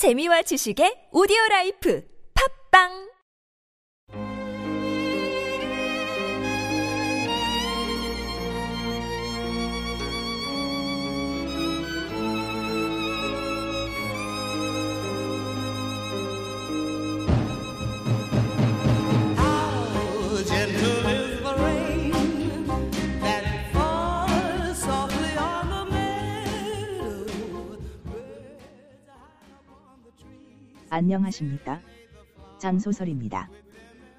재미와 지식의 오디오 라이프. 팝빵 안녕하십니까? 장소설입니다.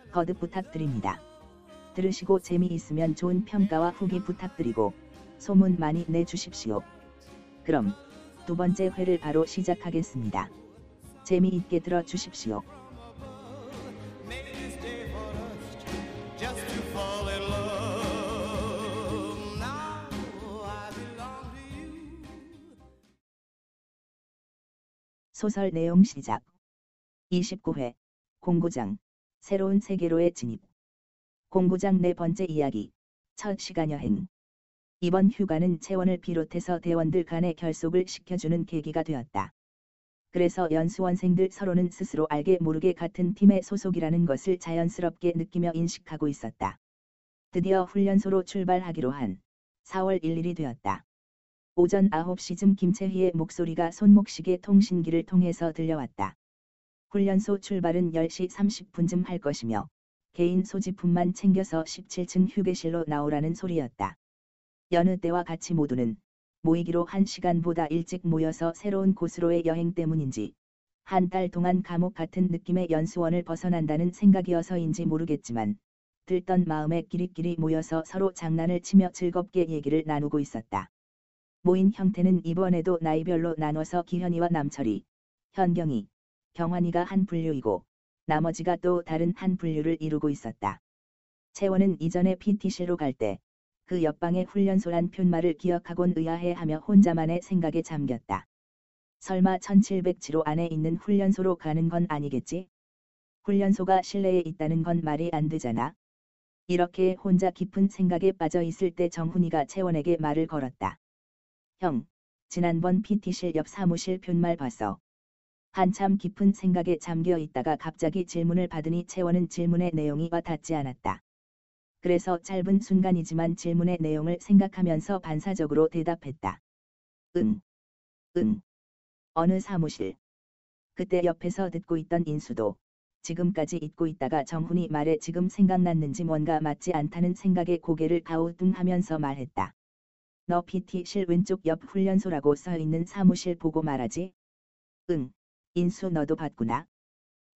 거듭 부탁드립니다. 들으시고 재미있으면 좋은 평가와 후기 부탁드리고 소문 많이 내주십시오. 그럼 두 번째 회를 바로 시작하겠습니다. 재미있게 들어주십시오. 소설 내용 시작. 29회 공구장 새로운 세계로의 진입. 공구장 네 번째 이야기 첫 시간 여행. 이번 휴가는 채원을 비롯해서 대원들 간의 결속을 시켜주는 계기가 되었다. 그래서 연수원생들 서로는 스스로 알게 모르게 같은 팀의 소속이라는 것을 자연스럽게 느끼며 인식하고 있었다. 드디어 훈련소로 출발하기로 한 4월 1일이 되었다. 오전 9시쯤 김채희의 목소리가 손목시계 통신기를 통해서 들려왔다. 훈련소 출발은 10시 30분쯤 할 것이며 개인 소지품만 챙겨서 17층 휴게실로 나오라는 소리였다. 여느 때와 같이 모두는 모이기로 한 시간보다 일찍 모여서 새로운 곳으로의 여행 때문인지 한 달 동안 감옥 같은 느낌의 연수원을 벗어난다는 생각이어서인지 모르겠지만 들던 마음에 끼리끼리 모여서 서로 장난을 치며 즐겁게 얘기를 나누고 있었다. 모인 형태는 이번에도 나이별로 나눠서 기현이와 남철이, 현경이, 경환이가 한 분류이고 나머지가 또 다른 한 분류를 이루고 있었다. 채원은 이전에 PT실로 갈 때 그 옆방의 훈련소란 푯말을 기억하곤 의아해하며 혼자만의 생각에 잠겼다. 설마 1707호 안에 있는 훈련소로 가는 건 아니겠지? 훈련소가 실내에 있다는 건 말이 안 되잖아. 이렇게 혼자 깊은 생각에 빠져 있을 때 정훈이가 채원에게 말을 걸었다. 형, 지난번 PT실 옆 사무실 푯말 봤어. 한참 깊은 생각에 잠겨 있다가 갑자기 질문을 받으니 채원은 질문의 내용이 와 닿지 않았다. 그래서 짧은 순간이지만 질문의 내용을 생각하면서 반사적으로 대답했다. 응. 응. 어느 사무실. 그때 옆에서 듣고 있던 인수도 지금까지 잊고 있다가 정훈이 말에 지금 생각났는지 뭔가 맞지 않다는 생각에 고개를 가우뚱하면서 말했다. 너 PT실 왼쪽 옆 훈련소라고 써 있는 사무실 보고 말하지? 응. 인수 너도 봤구나.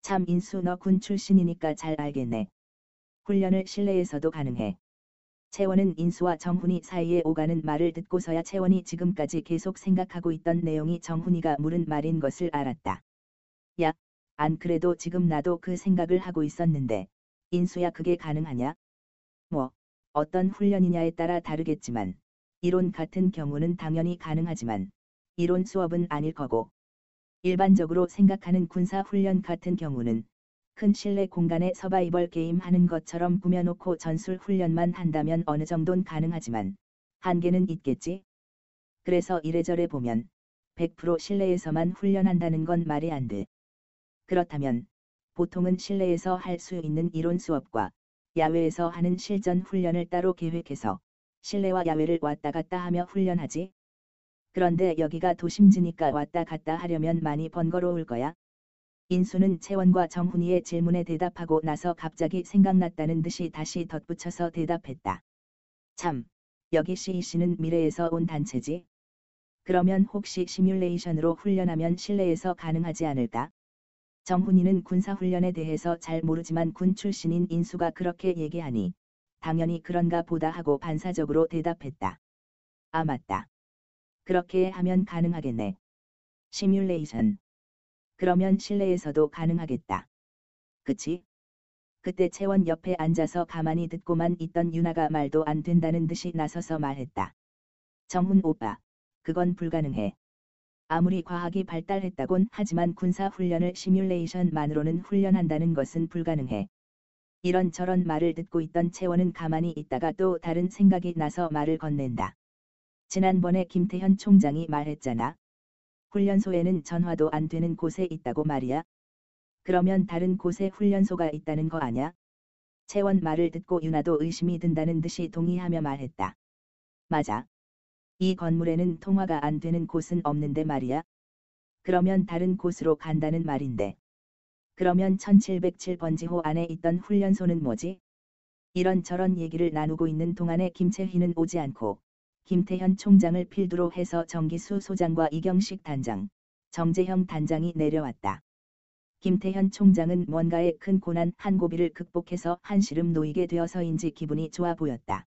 참 인수 너 군 출신이니까 잘 알겠네. 훈련을 실내에서도 가능해. 채원은 인수와 정훈이 사이에 오가는 말을 듣고서야 채원이 지금까지 계속 생각하고 있던 내용이 정훈이가 물은 말인 것을 알았다. 야, 안 그래도 지금 나도 그 생각을 하고 있었는데, 인수야 그게 가능하냐? 뭐, 어떤 훈련이냐에 따라 다르겠지만, 이론 같은 경우는 당연히 가능하지만, 이론 수업은 아닐 거고, 일반적으로 생각하는 군사 훈련 같은 경우는 큰 실내 공간에 서바이벌 게임 하는 것처럼 꾸며놓고 전술 훈련만 한다면 어느 정도는 가능하지만 한계는 있겠지. 그래서 이래저래 보면 100% 실내에서만 훈련한다는 건 말이 안 돼. 그렇다면 보통은 실내에서 할 수 있는 이론 수업과 야외에서 하는 실전 훈련을 따로 계획해서 실내와 야외를 왔다 갔다 하며 훈련하지. 그런데 여기가 도심지니까 왔다 갔다 하려면 많이 번거로울 거야. 인수는 채원과 정훈이의 질문에 대답하고 나서 갑자기 생각났다는 듯이 다시 덧붙여서 대답했다. 참, 여기 CEC는 미래에서 온 단체지? 그러면 혹시 시뮬레이션으로 훈련하면 실내에서 가능하지 않을까? 정훈이는 군사훈련에 대해서 잘 모르지만 군 출신인 인수가 그렇게 얘기하니 당연히 그런가 보다 하고 반사적으로 대답했다. 아 맞다. 그렇게 하면 가능하겠네. 시뮬레이션. 그러면 실내에서도 가능하겠다. 그치? 그때 채원 옆에 앉아서 가만히 듣고만 있던 유나가 말도 안 된다는 듯이 나서서 말했다. 정훈 오빠, 그건 불가능해. 아무리 과학이 발달했다곤 하지만 군사 훈련을 시뮬레이션만으로는 훈련한다는 것은 불가능해. 이런저런 말을 듣고 있던 채원은 가만히 있다가 또 다른 생각이 나서 말을 건넨다. 지난번에 김태현 총장이 말했잖아. 훈련소에는 전화도 안 되는 곳에 있다고 말이야. 그러면 다른 곳에 훈련소가 있다는 거 아냐? 채원 말을 듣고 유나도 의심이 든다는 듯이 동의하며 말했다. 맞아. 이 건물에는 통화가 안 되는 곳은 없는데 말이야. 그러면 다른 곳으로 간다는 말인데. 그러면 1707번지호 안에 있던 훈련소는 뭐지? 이런저런 얘기를 나누고 있는 동안에 김채희는 오지 않고 김태현 총장을 필두로 해서 정기수 소장과 이경식 단장, 정재형 단장이 내려왔다. 김태현 총장은 뭔가의 큰 고난 한 고비를 극복해서 한시름 놓이게 되어서인지 기분이 좋아 보였다.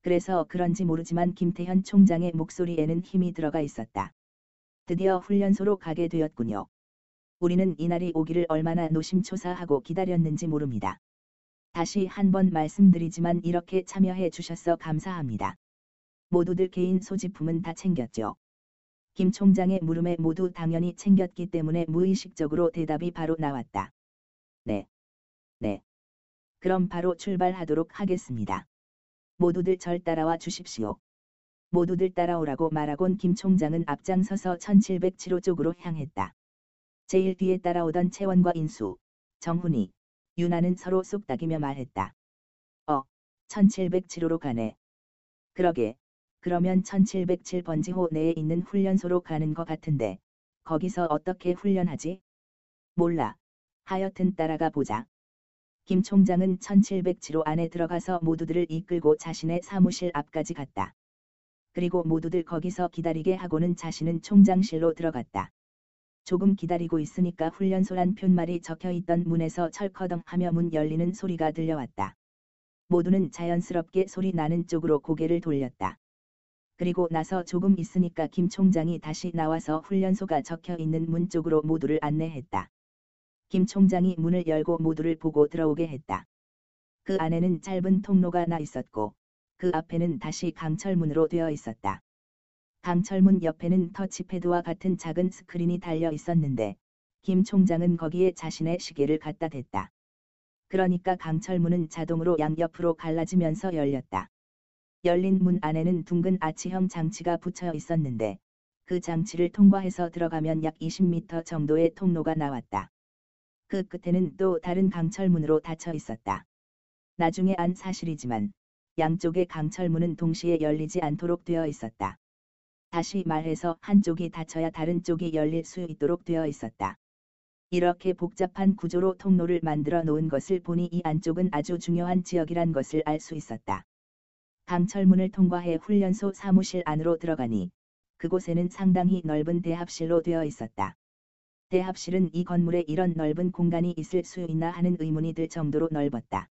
그래서 그런지 모르지만 김태현 총장의 목소리에는 힘이 들어가 있었다. 드디어 훈련소로 가게 되었군요. 우리는 이날이 오기를 얼마나 노심초사하고 기다렸는지 모릅니다. 다시 한번 말씀드리지만 이렇게 참여해 주셔서 감사합니다. 모두들 개인 소지품은 다 챙겼죠. 김 총장의 물음에 모두 당연히 챙겼기 때문에 무의식적으로 대답이 바로 나왔다. 네. 네. 그럼 바로 출발하도록 하겠습니다. 모두들 절 따라와 주십시오. 모두들 따라오라고 말하곤 김 총장은 앞장서서 1707호 쪽으로 향했다. 제일 뒤에 따라오던 채원과 인수, 정훈이, 유나는 서로 쏙닥이며 말했다. 어, 1707호로 가네. 그러게, 그러면 1707번지호 내에 있는 훈련소로 가는 것 같은데, 거기서 어떻게 훈련하지? 몰라. 하여튼 따라가 보자. 김 총장은 1707호 안에 들어가서 모두들을 이끌고 자신의 사무실 앞까지 갔다. 그리고 모두들 거기서 기다리게 하고는 자신은 총장실로 들어갔다. 조금 기다리고 있으니까 훈련소란 편말이 적혀 있던 문에서 철커덩 하며 문 열리는 소리가 들려왔다. 모두는 자연스럽게 소리 나는 쪽으로 고개를 돌렸다. 그리고 나서 조금 있으니까 김 총장이 다시 나와서 훈련소가 적혀 있는 문 쪽으로 모두를 안내했다. 김 총장이 문을 열고 모두를 보고 들어오게 했다. 그 안에는 짧은 통로가 나 있었고, 그 앞에는 다시 강철문으로 되어 있었다. 강철문 옆에는 터치패드와 같은 작은 스크린이 달려 있었는데, 김 총장은 거기에 자신의 시계를 갖다 댔다. 그러니까 강철문은 자동으로 양옆으로 갈라지면서 열렸다. 열린 문 안에는 둥근 아치형 장치가 붙여 있었는데, 그 장치를 통과해서 들어가면 약 20m 정도의 통로가 나왔다. 그 끝에는 또 다른 강철문으로 닫혀 있었다. 나중에 안 사실이지만, 양쪽의 강철문은 동시에 열리지 않도록 되어 있었다. 다시 말해서 한쪽이 닫혀야 다른 쪽이 열릴 수 있도록 되어 있었다. 이렇게 복잡한 구조로 통로를 만들어 놓은 것을 보니 이 안쪽은 아주 중요한 지역이란 것을 알 수 있었다. 강철문을 통과해 훈련소 사무실 안으로 들어가니 그곳에는 상당히 넓은 대합실로 되어 있었다. 대합실은 이 건물에 이런 넓은 공간이 있을 수 있나 하는 의문이 들 정도로 넓었다.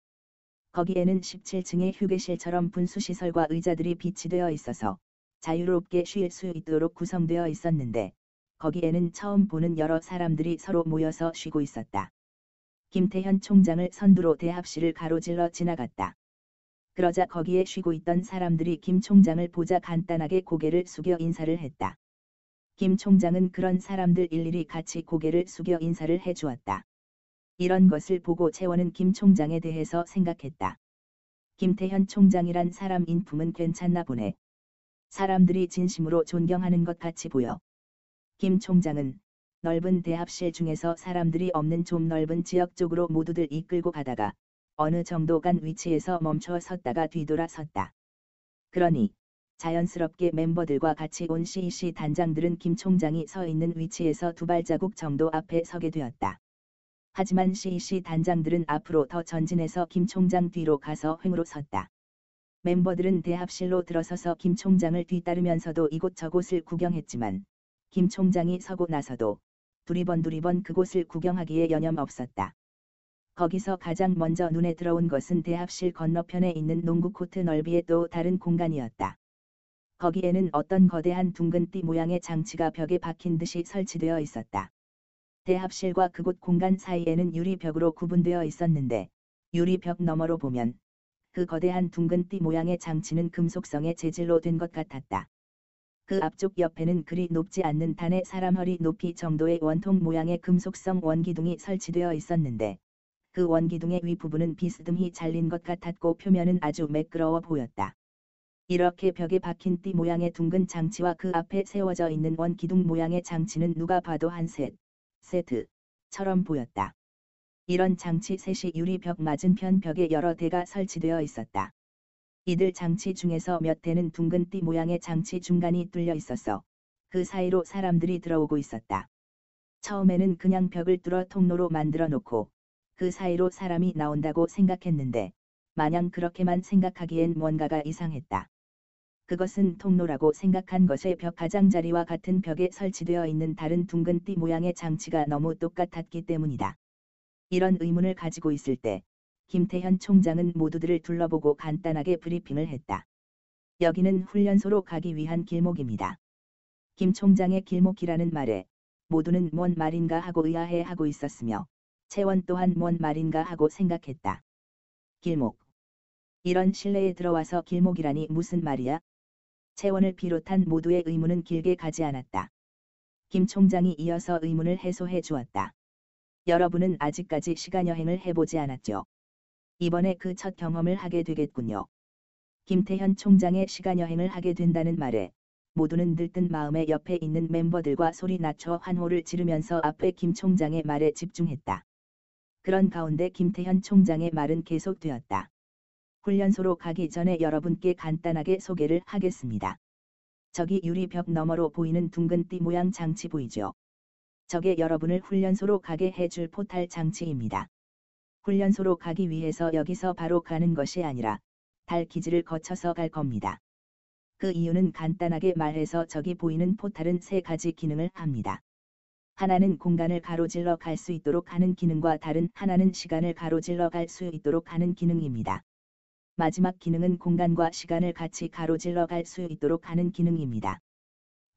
거기에는 17층의 휴게실처럼 분수시설과 의자들이 비치되어 있어서 자유롭게 쉴 수 있도록 구성되어 있었는데 거기에는 처음 보는 여러 사람들이 서로 모여서 쉬고 있었다. 김태현 총장을 선두로 대합실을 가로질러 지나갔다. 그러자 거기에 쉬고 있던 사람들이 김 총장을 보자 간단하게 고개를 숙여 인사를 했다. 김 총장은 그런 사람들 일일이 같이 고개를 숙여 인사를 해주었다. 이런 것을 보고 채원은 김 총장에 대해서 생각했다. 김태현 총장이란 사람 인품은 괜찮나 보네. 사람들이 진심으로 존경하는 것 같이 보여. 김 총장은 넓은 대합실 중에서 사람들이 없는 좀 넓은 지역 쪽으로 모두들 이끌고 가다가 어느 정도 간 위치에서 멈춰 섰다가 뒤돌아 섰다. 그러니 자연스럽게 멤버들과 같이 온 CEC 단장들은 김 총장이 서 있는 위치에서 두 발자국 정도 앞에 서게 되었다. 하지만 CEC 단장들은 앞으로 더 전진해서 김 총장 뒤로 가서 횡으로 섰다. 멤버들은 대합실로 들어서서 김 총장을 뒤따르면서도 이곳저곳을 구경했지만 김 총장이 서고 나서도 두리번 두리번 그곳을 구경하기에 여념 없었다. 거기서 가장 먼저 눈에 들어온 것은 대합실 건너편에 있는 농구 코트 넓이의 또 다른 공간이었다. 거기에는 어떤 거대한 둥근 띠 모양의 장치가 벽에 박힌 듯이 설치되어 있었다. 대합실과 그곳 공간 사이에는 유리벽으로 구분되어 있었는데 유리벽 너머로 보면 그 거대한 둥근 띠 모양의 장치는 금속성의 재질로 된 것 같았다. 그 앞쪽 옆에는 그리 높지 않는 단의 사람 허리 높이 정도의 원통 모양의 금속성 원기둥이 설치되어 있었는데 그 원기둥의 윗부분은 비스듬히 잘린 것 같았고 표면은 아주 매끄러워 보였다. 이렇게 벽에 박힌 띠 모양의 둥근 장치와 그 앞에 세워져 있는 원 기둥 모양의 장치는 누가 봐도 한 셋, 세트처럼 보였다. 이런 장치 셋이 유리 벽 맞은편 벽에 여러 대가 설치되어 있었다. 이들 장치 중에서 몇 대는 둥근 띠 모양의 장치 중간이 뚫려 있었어. 그 사이로 사람들이 들어오고 있었다. 처음에는 그냥 벽을 뚫어 통로로 만들어 놓고 그 사이로 사람이 나온다고 생각했는데 마냥 그렇게만 생각하기엔 뭔가가 이상했다. 그것은 통로라고 생각한 것의 벽 가장자리와 같은 벽에 설치되어 있는 다른 둥근 띠 모양의 장치가 너무 똑같았기 때문이다. 이런 의문을 가지고 있을 때 김태현 총장은 모두들을 둘러보고 간단하게 브리핑을 했다. 여기는 훈련소로 가기 위한 길목입니다. 김 총장의 길목이라는 말에 모두는 뭔 말인가 하고 의아해 하고 있었으며 채원 또한 뭔 말인가 하고 생각했다. 길목. 이런 실내에 들어와서 길목이라니 무슨 말이야? 채원을 비롯한 모두의 의문은 길게 가지 않았다. 김 총장이 이어서 의문을 해소해 주었다. 여러분은 아직까지 시간 여행을 해보지 않았죠. 이번에 그 첫 경험을 하게 되겠군요. 김태현 총장의 시간 여행을 하게 된다는 말에 모두는 들뜬 마음에 옆에 있는 멤버들과 소리 낮춰 환호를 지르면서 앞에 김 총장의 말에 집중했다. 그런 가운데 김태현 총장의 말은 계속되었다. 훈련소로 가기 전에 여러분께 간단하게 소개를 하겠습니다. 저기 유리벽 너머로 보이는 둥근 띠 모양 장치 보이죠? 저게 여러분을 훈련소로 가게 해줄 포탈 장치입니다. 훈련소로 가기 위해서 여기서 바로 가는 것이 아니라 달 기지를 거쳐서 갈 겁니다. 그 이유는 간단하게 말해서 저기 보이는 포탈은 세 가지 기능을 합니다. 하나는 공간을 가로질러 갈 수 있도록 하는 기능과 다른 하나는 시간을 가로질러 갈 수 있도록 하는 기능입니다. 마지막 기능은 공간과 시간을 같이 가로질러 갈 수 있도록 하는 기능입니다.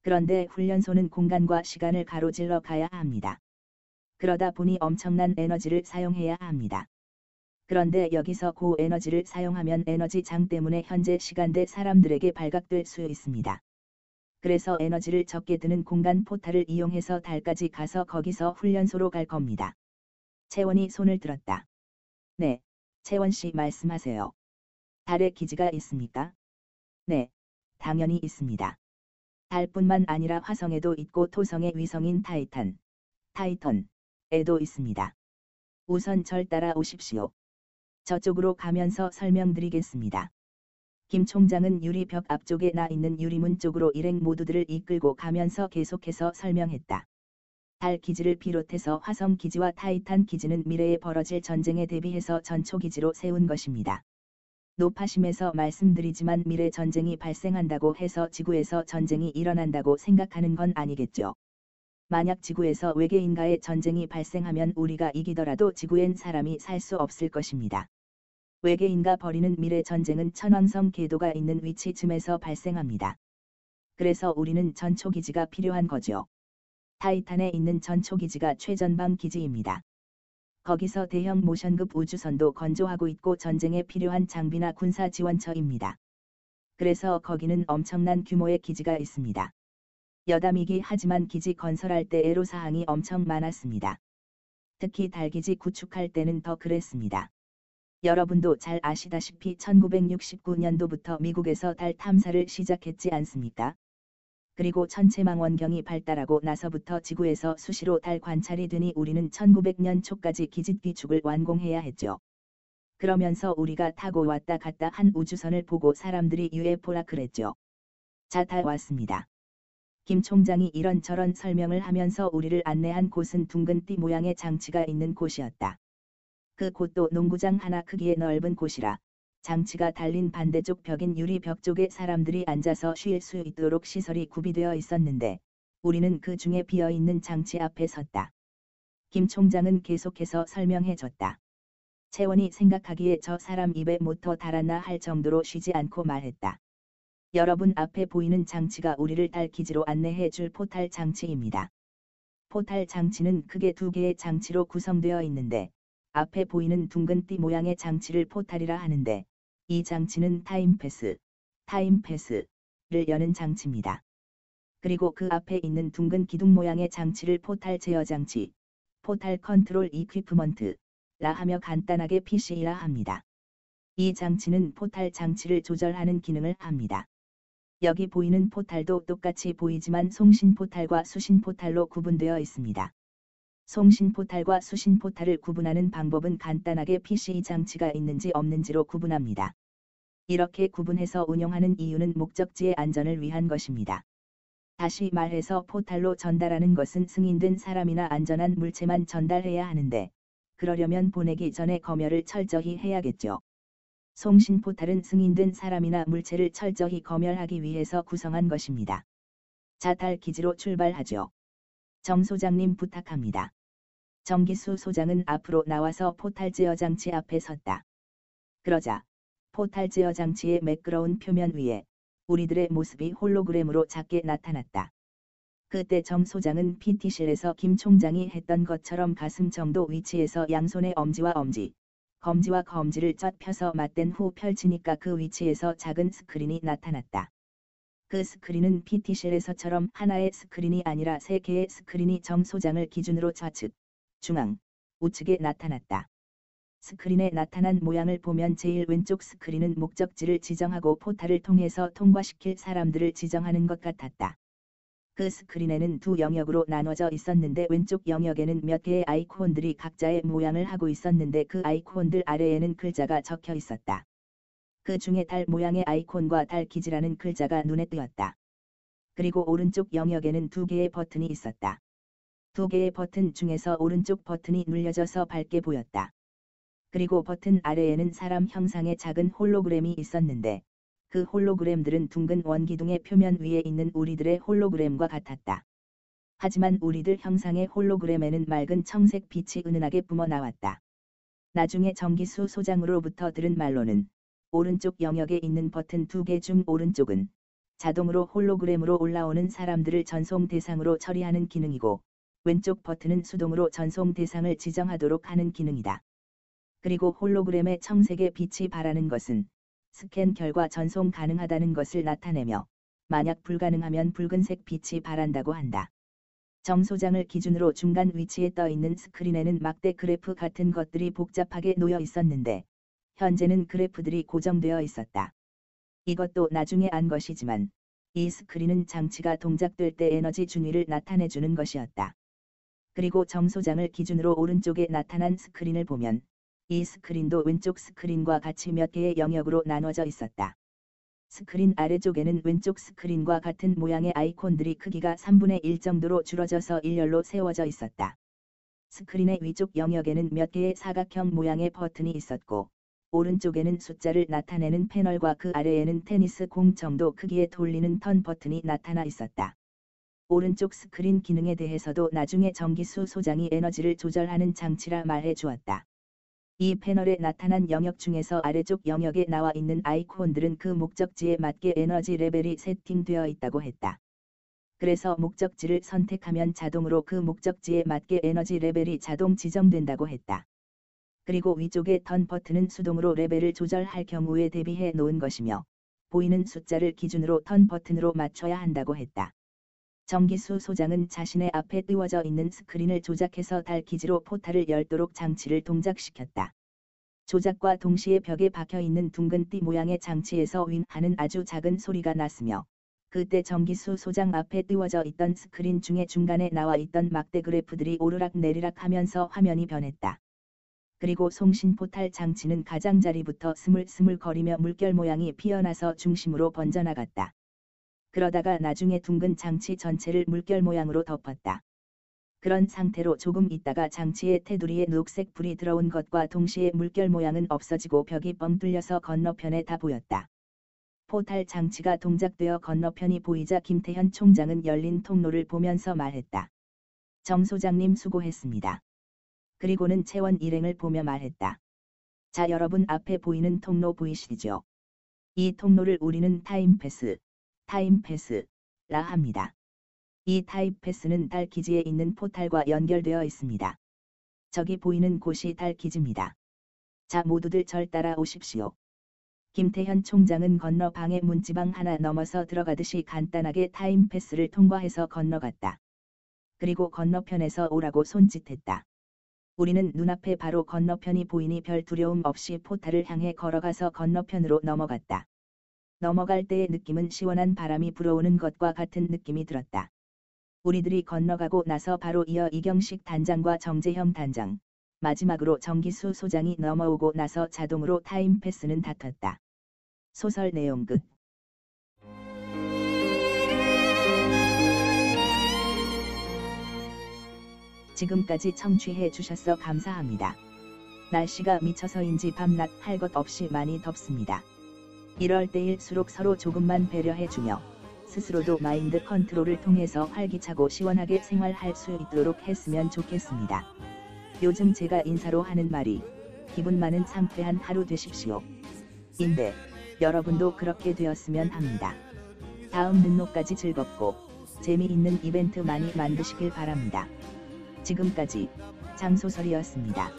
그런데 훈련소는 공간과 시간을 가로질러 가야 합니다. 그러다 보니 엄청난 에너지를 사용해야 합니다. 그런데 여기서 고에너지를 사용하면 에너지 장 때문에 현재 시간대 사람들에게 발각될 수 있습니다. 그래서 에너지를 적게 드는 공간 포탈을 이용해서 달까지 가서 거기서 훈련소로 갈 겁니다. 채원이 손을 들었다. 네, 채원 씨 말씀하세요. 달에 기지가 있습니까? 네, 당연히 있습니다. 달뿐만 아니라 화성에도 있고 토성의 위성인 타이탄, 타이턴에도 있습니다. 우선 절 따라 오십시오. 저쪽으로 가면서 설명드리겠습니다. 김 총장은 유리벽 앞쪽에 나 있는 유리문 쪽으로 일행 모두들을 이끌고 가면서 계속해서 설명했다. 달 기지를 비롯해서 화성 기지와 타이탄 기지는 미래에 벌어질 전쟁에 대비해서 전초 기지로 세운 것입니다. 노파심에서 말씀드리지만 미래 전쟁이 발생한다고 해서 지구에서 전쟁이 일어난다고 생각하는 건 아니겠죠. 만약 지구에서 외계인과의 전쟁이 발생하면 우리가 이기더라도 지구엔 사람이 살 수 없을 것입니다. 외계인과 벌이는 미래 전쟁은 천왕성 궤도가 있는 위치쯤에서 발생합니다. 그래서 우리는 전초기지가 필요한 거죠. 타이탄에 있는 전초기지가 최전방 기지입니다. 거기서 대형 모션급 우주선도 건조하고 있고 전쟁에 필요한 장비나 군사 지원처입니다. 그래서 거기는 엄청난 규모의 기지가 있습니다. 여담이기 하지만 기지 건설할 때 애로사항이 엄청 많았습니다. 특히 달기지 구축할 때는 더 그랬습니다. 여러분도 잘 아시다시피 1969년도부터 미국에서 달 탐사를 시작했지 않습니까? 그리고 천체망원경이 발달하고 나서부터 지구에서 수시로 달 관찰이 되니 우리는 1900년 초까지 기지 기축을 완공해야 했죠. 그러면서 우리가 타고 왔다 갔다 한 우주선을 보고 사람들이 UFO라 그랬죠. 자, 다 왔습니다. 김 총장이 이런저런 설명을 하면서 우리를 안내한 곳은 둥근 띠 모양의 장치가 있는 곳이었다. 그 곳도 농구장 하나 크기의 넓은 곳이라 장치가 달린 반대쪽 벽인 유리 벽 쪽에 사람들이 앉아서 쉴 수 있도록 시설이 구비되어 있었는데 우리는 그 중에 비어 있는 장치 앞에 섰다. 김 총장은 계속해서 설명해 줬다. 채원이 생각하기에 저 사람 입에 모터 달았나 할 정도로 쉬지 않고 말했다. 여러분 앞에 보이는 장치가 우리를 달 기지로 안내해 줄 포탈 장치입니다. 포탈 장치는 크게 두 개의 장치로 구성되어 있는데 앞에 보이는 둥근 띠 모양의 장치를 포탈이라 하는데 이 장치는 time path, time path를 여는 장치입니다. 그리고 그 앞에 있는 둥근 기둥 모양의 장치를 포탈 제어 장치, portal control equipment라 하며 간단하게 PC라 합니다. 이 장치는 포탈 장치를 조절하는 기능을 합니다. 여기 보이는 포탈도 똑같이 보이지만 송신 포탈과 수신 포탈로 구분되어 있습니다. 송신 포탈과 수신 포탈을 구분하는 방법은 간단하게 PC 장치가 있는지 없는지로 구분합니다. 이렇게 구분해서 운영하는 이유는 목적지의 안전을 위한 것입니다. 다시 말해서 포탈로 전달하는 것은 승인된 사람이나 안전한 물체만 전달해야 하는데, 그러려면 보내기 전에 검열을 철저히 해야겠죠. 송신 포탈은 승인된 사람이나 물체를 철저히 검열하기 위해서 구성한 것입니다. 자달 기지로 출발하죠. 정 소장님 부탁합니다. 정기수 소장은 앞으로 나와서 포탈 제어 장치 앞에 섰다. 그러자 포탈 제어 장치의 매끄러운 표면 위에 우리들의 모습이 홀로그램으로 작게 나타났다. 그때 정 소장은 PT실에서 김 총장이 했던 것처럼 가슴 정도 위치에서 양손의 엄지와 엄지, 검지와 검지를 쫙 펴서 맞댄 후 펼치니까 그 위치에서 작은 스크린이 나타났다. 그 스크린은 PT실에서처럼 하나의 스크린이 아니라 세 개의 스크린이 정 소장을 기준으로 좌측, 중앙, 우측에 나타났다. 스크린에 나타난 모양을 보면 제일 왼쪽 스크린은 목적지를 지정하고 포탈을 통해서 통과시킬 사람들을 지정하는 것 같았다. 그 스크린에는 두 영역으로 나눠져 있었는데 왼쪽 영역에는 몇 개의 아이콘들이 각자의 모양을 하고 있었는데 그 아이콘들 아래에는 글자가 적혀 있었다. 그 중에 달 모양의 아이콘과 달 기지라는 글자가 눈에 띄었다. 그리고 오른쪽 영역에는 두 개의 버튼이 있었다. 두 개의 버튼 중에서 오른쪽 버튼이 눌려져서 밝게 보였다. 그리고 버튼 아래에는 사람 형상의 작은 홀로그램이 있었는데 그 홀로그램들은 둥근 원기둥의 표면 위에 있는 우리들의 홀로그램과 같았다. 하지만 우리들 형상의 홀로그램에는 맑은 청색 빛이 은은하게 뿜어 나왔다. 나중에 정기수 소장으로부터 들은 말로는 오른쪽 영역에 있는 버튼 두 개 중 오른쪽은 자동으로 홀로그램으로 올라오는 사람들을 전송 대상으로 처리하는 기능이고 왼쪽 버튼은 수동으로 전송 대상을 지정하도록 하는 기능이다. 그리고 홀로그램의 청색의 빛이 바라는 것은 스캔 결과 전송 가능하다는 것을 나타내며 만약 불가능하면 붉은색 빛이 바란다고 한다. 정 소장을 기준으로 중간 위치에 떠 있는 스크린에는 막대 그래프 같은 것들이 복잡하게 놓여 있었는데 현재는 그래프들이 고정되어 있었다. 이것도 나중에 안 것이지만 이 스크린은 장치가 동작될 때 에너지 준위를 나타내주는 것이었다. 그리고 정 소장을 기준으로 오른쪽에 나타난 스크린을 보면 이 스크린도 왼쪽 스크린과 같이 몇 개의 영역으로 나눠져 있었다. 스크린 아래쪽에는 왼쪽 스크린과 같은 모양의 아이콘들이 크기가 3분의 1 정도로 줄어져서 일렬로 세워져 있었다. 스크린의 위쪽 영역에는 몇 개의 사각형 모양의 버튼이 있었고, 오른쪽에는 숫자를 나타내는 패널과 그 아래에는 테니스 공 정도 크기의 돌리는 턴 버튼이 나타나 있었다. 오른쪽 스크린 기능에 대해서도 나중에 정기수 소장이 에너지를 조절하는 장치라 말해 주었다. 이 패널에 나타난 영역 중에서 아래쪽 영역에 나와 있는 아이콘들은 그 목적지에 맞게 에너지 레벨이 세팅되어 있다고 했다. 그래서 목적지를 선택하면 자동으로 그 목적지에 맞게 에너지 레벨이 자동 지정된다고 했다. 그리고 위쪽의 턴 버튼은 수동으로 레벨을 조절할 경우에 대비해 놓은 것이며 보이는 숫자를 기준으로 턴 버튼으로 맞춰야 한다고 했다. 정기수 소장은 자신의 앞에 띄워져 있는 스크린을 조작해서 달 기지로 포탈을 열도록 장치를 동작시켰다. 조작과 동시에 벽에 박혀 있는 둥근 띠 모양의 장치에서 윈 하는 아주 작은 소리가 났으며 그때 정기수 소장 앞에 띄워져 있던 스크린 중에 중간에 나와 있던 막대 그래프들이 오르락 내리락 하면서 화면이 변했다. 그리고 송신 포탈 장치는 가장자리부터 스물스물 거리며 물결 모양이 피어나서 중심으로 번져나갔다. 그러다가 나중에 둥근 장치 전체를 물결 모양으로 덮었다. 그런 상태로 조금 있다가 장치의 테두리에 녹색 불이 들어온 것과 동시에 물결 모양은 없어지고 벽이 뻥 뚫려서 건너편에 다 보였다. 포탈 장치가 동작되어 건너편이 보이자 김태현 총장은 열린 통로를 보면서 말했다. 정 소장님 수고했습니다. 그리고는 채원 일행을 보며 말했다. 자 여러분 앞에 보이는 통로 보이시죠? 이 통로를 우리는 time path, time path라 합니다. 이 time path는 달 기지에 있는 포탈과 연결되어 있습니다. 저기 보이는 곳이 달 기지입니다. 자 모두들 절 따라오십시오. 김태현 총장은 건너 방의 문지방 하나 넘어서 들어가듯이 간단하게 타임패스를 통과해서 건너갔다. 그리고 건너편에서 오라고 손짓했다. 우리는 눈앞에 바로 건너편이 보이니 별 두려움 없이 포탈을 향해 걸어가서 건너편으로 넘어갔다. 넘어갈 때의 느낌은 시원한 바람이 불어오는 것과 같은 느낌이 들었다. 우리들이 건너가고 나서 바로 이어 이경식 단장과 정재형 단장, 마지막으로 정기수 소장이 넘어오고 나서 자동으로 타임패스는 닫혔다. 소설 내용 끝. 지금까지 청취해 주셔서 감사합니다. 날씨가 미쳐서인지 밤낮 할 것 없이 많이 덥습니다. 이럴 때일수록 서로 조금만 배려해주며 스스로도 마인드 컨트롤을 통해서 활기차고 시원하게 생활할 수 있도록 했으면 좋겠습니다. 요즘 제가 인사로 하는 말이 기분 많은 상쾌한 하루 되십시오. 인데 여러분도 그렇게 되었으면 합니다. 다음 눈노까지 즐겁고 재미있는 이벤트 많이 만드시길 바랍니다. 지금까지 장소설이었습니다.